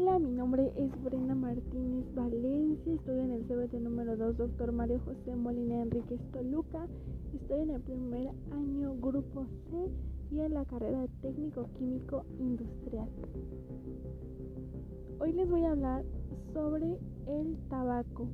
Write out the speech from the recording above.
Hola, mi nombre es Brenda Martínez Valencia, estoy en el CBT número 2, doctor Mario José Molina Enríquez Toluca, estoy en el primer año grupo C y en la carrera de técnico químico industrial. Hoy les voy a hablar sobre el tabaco.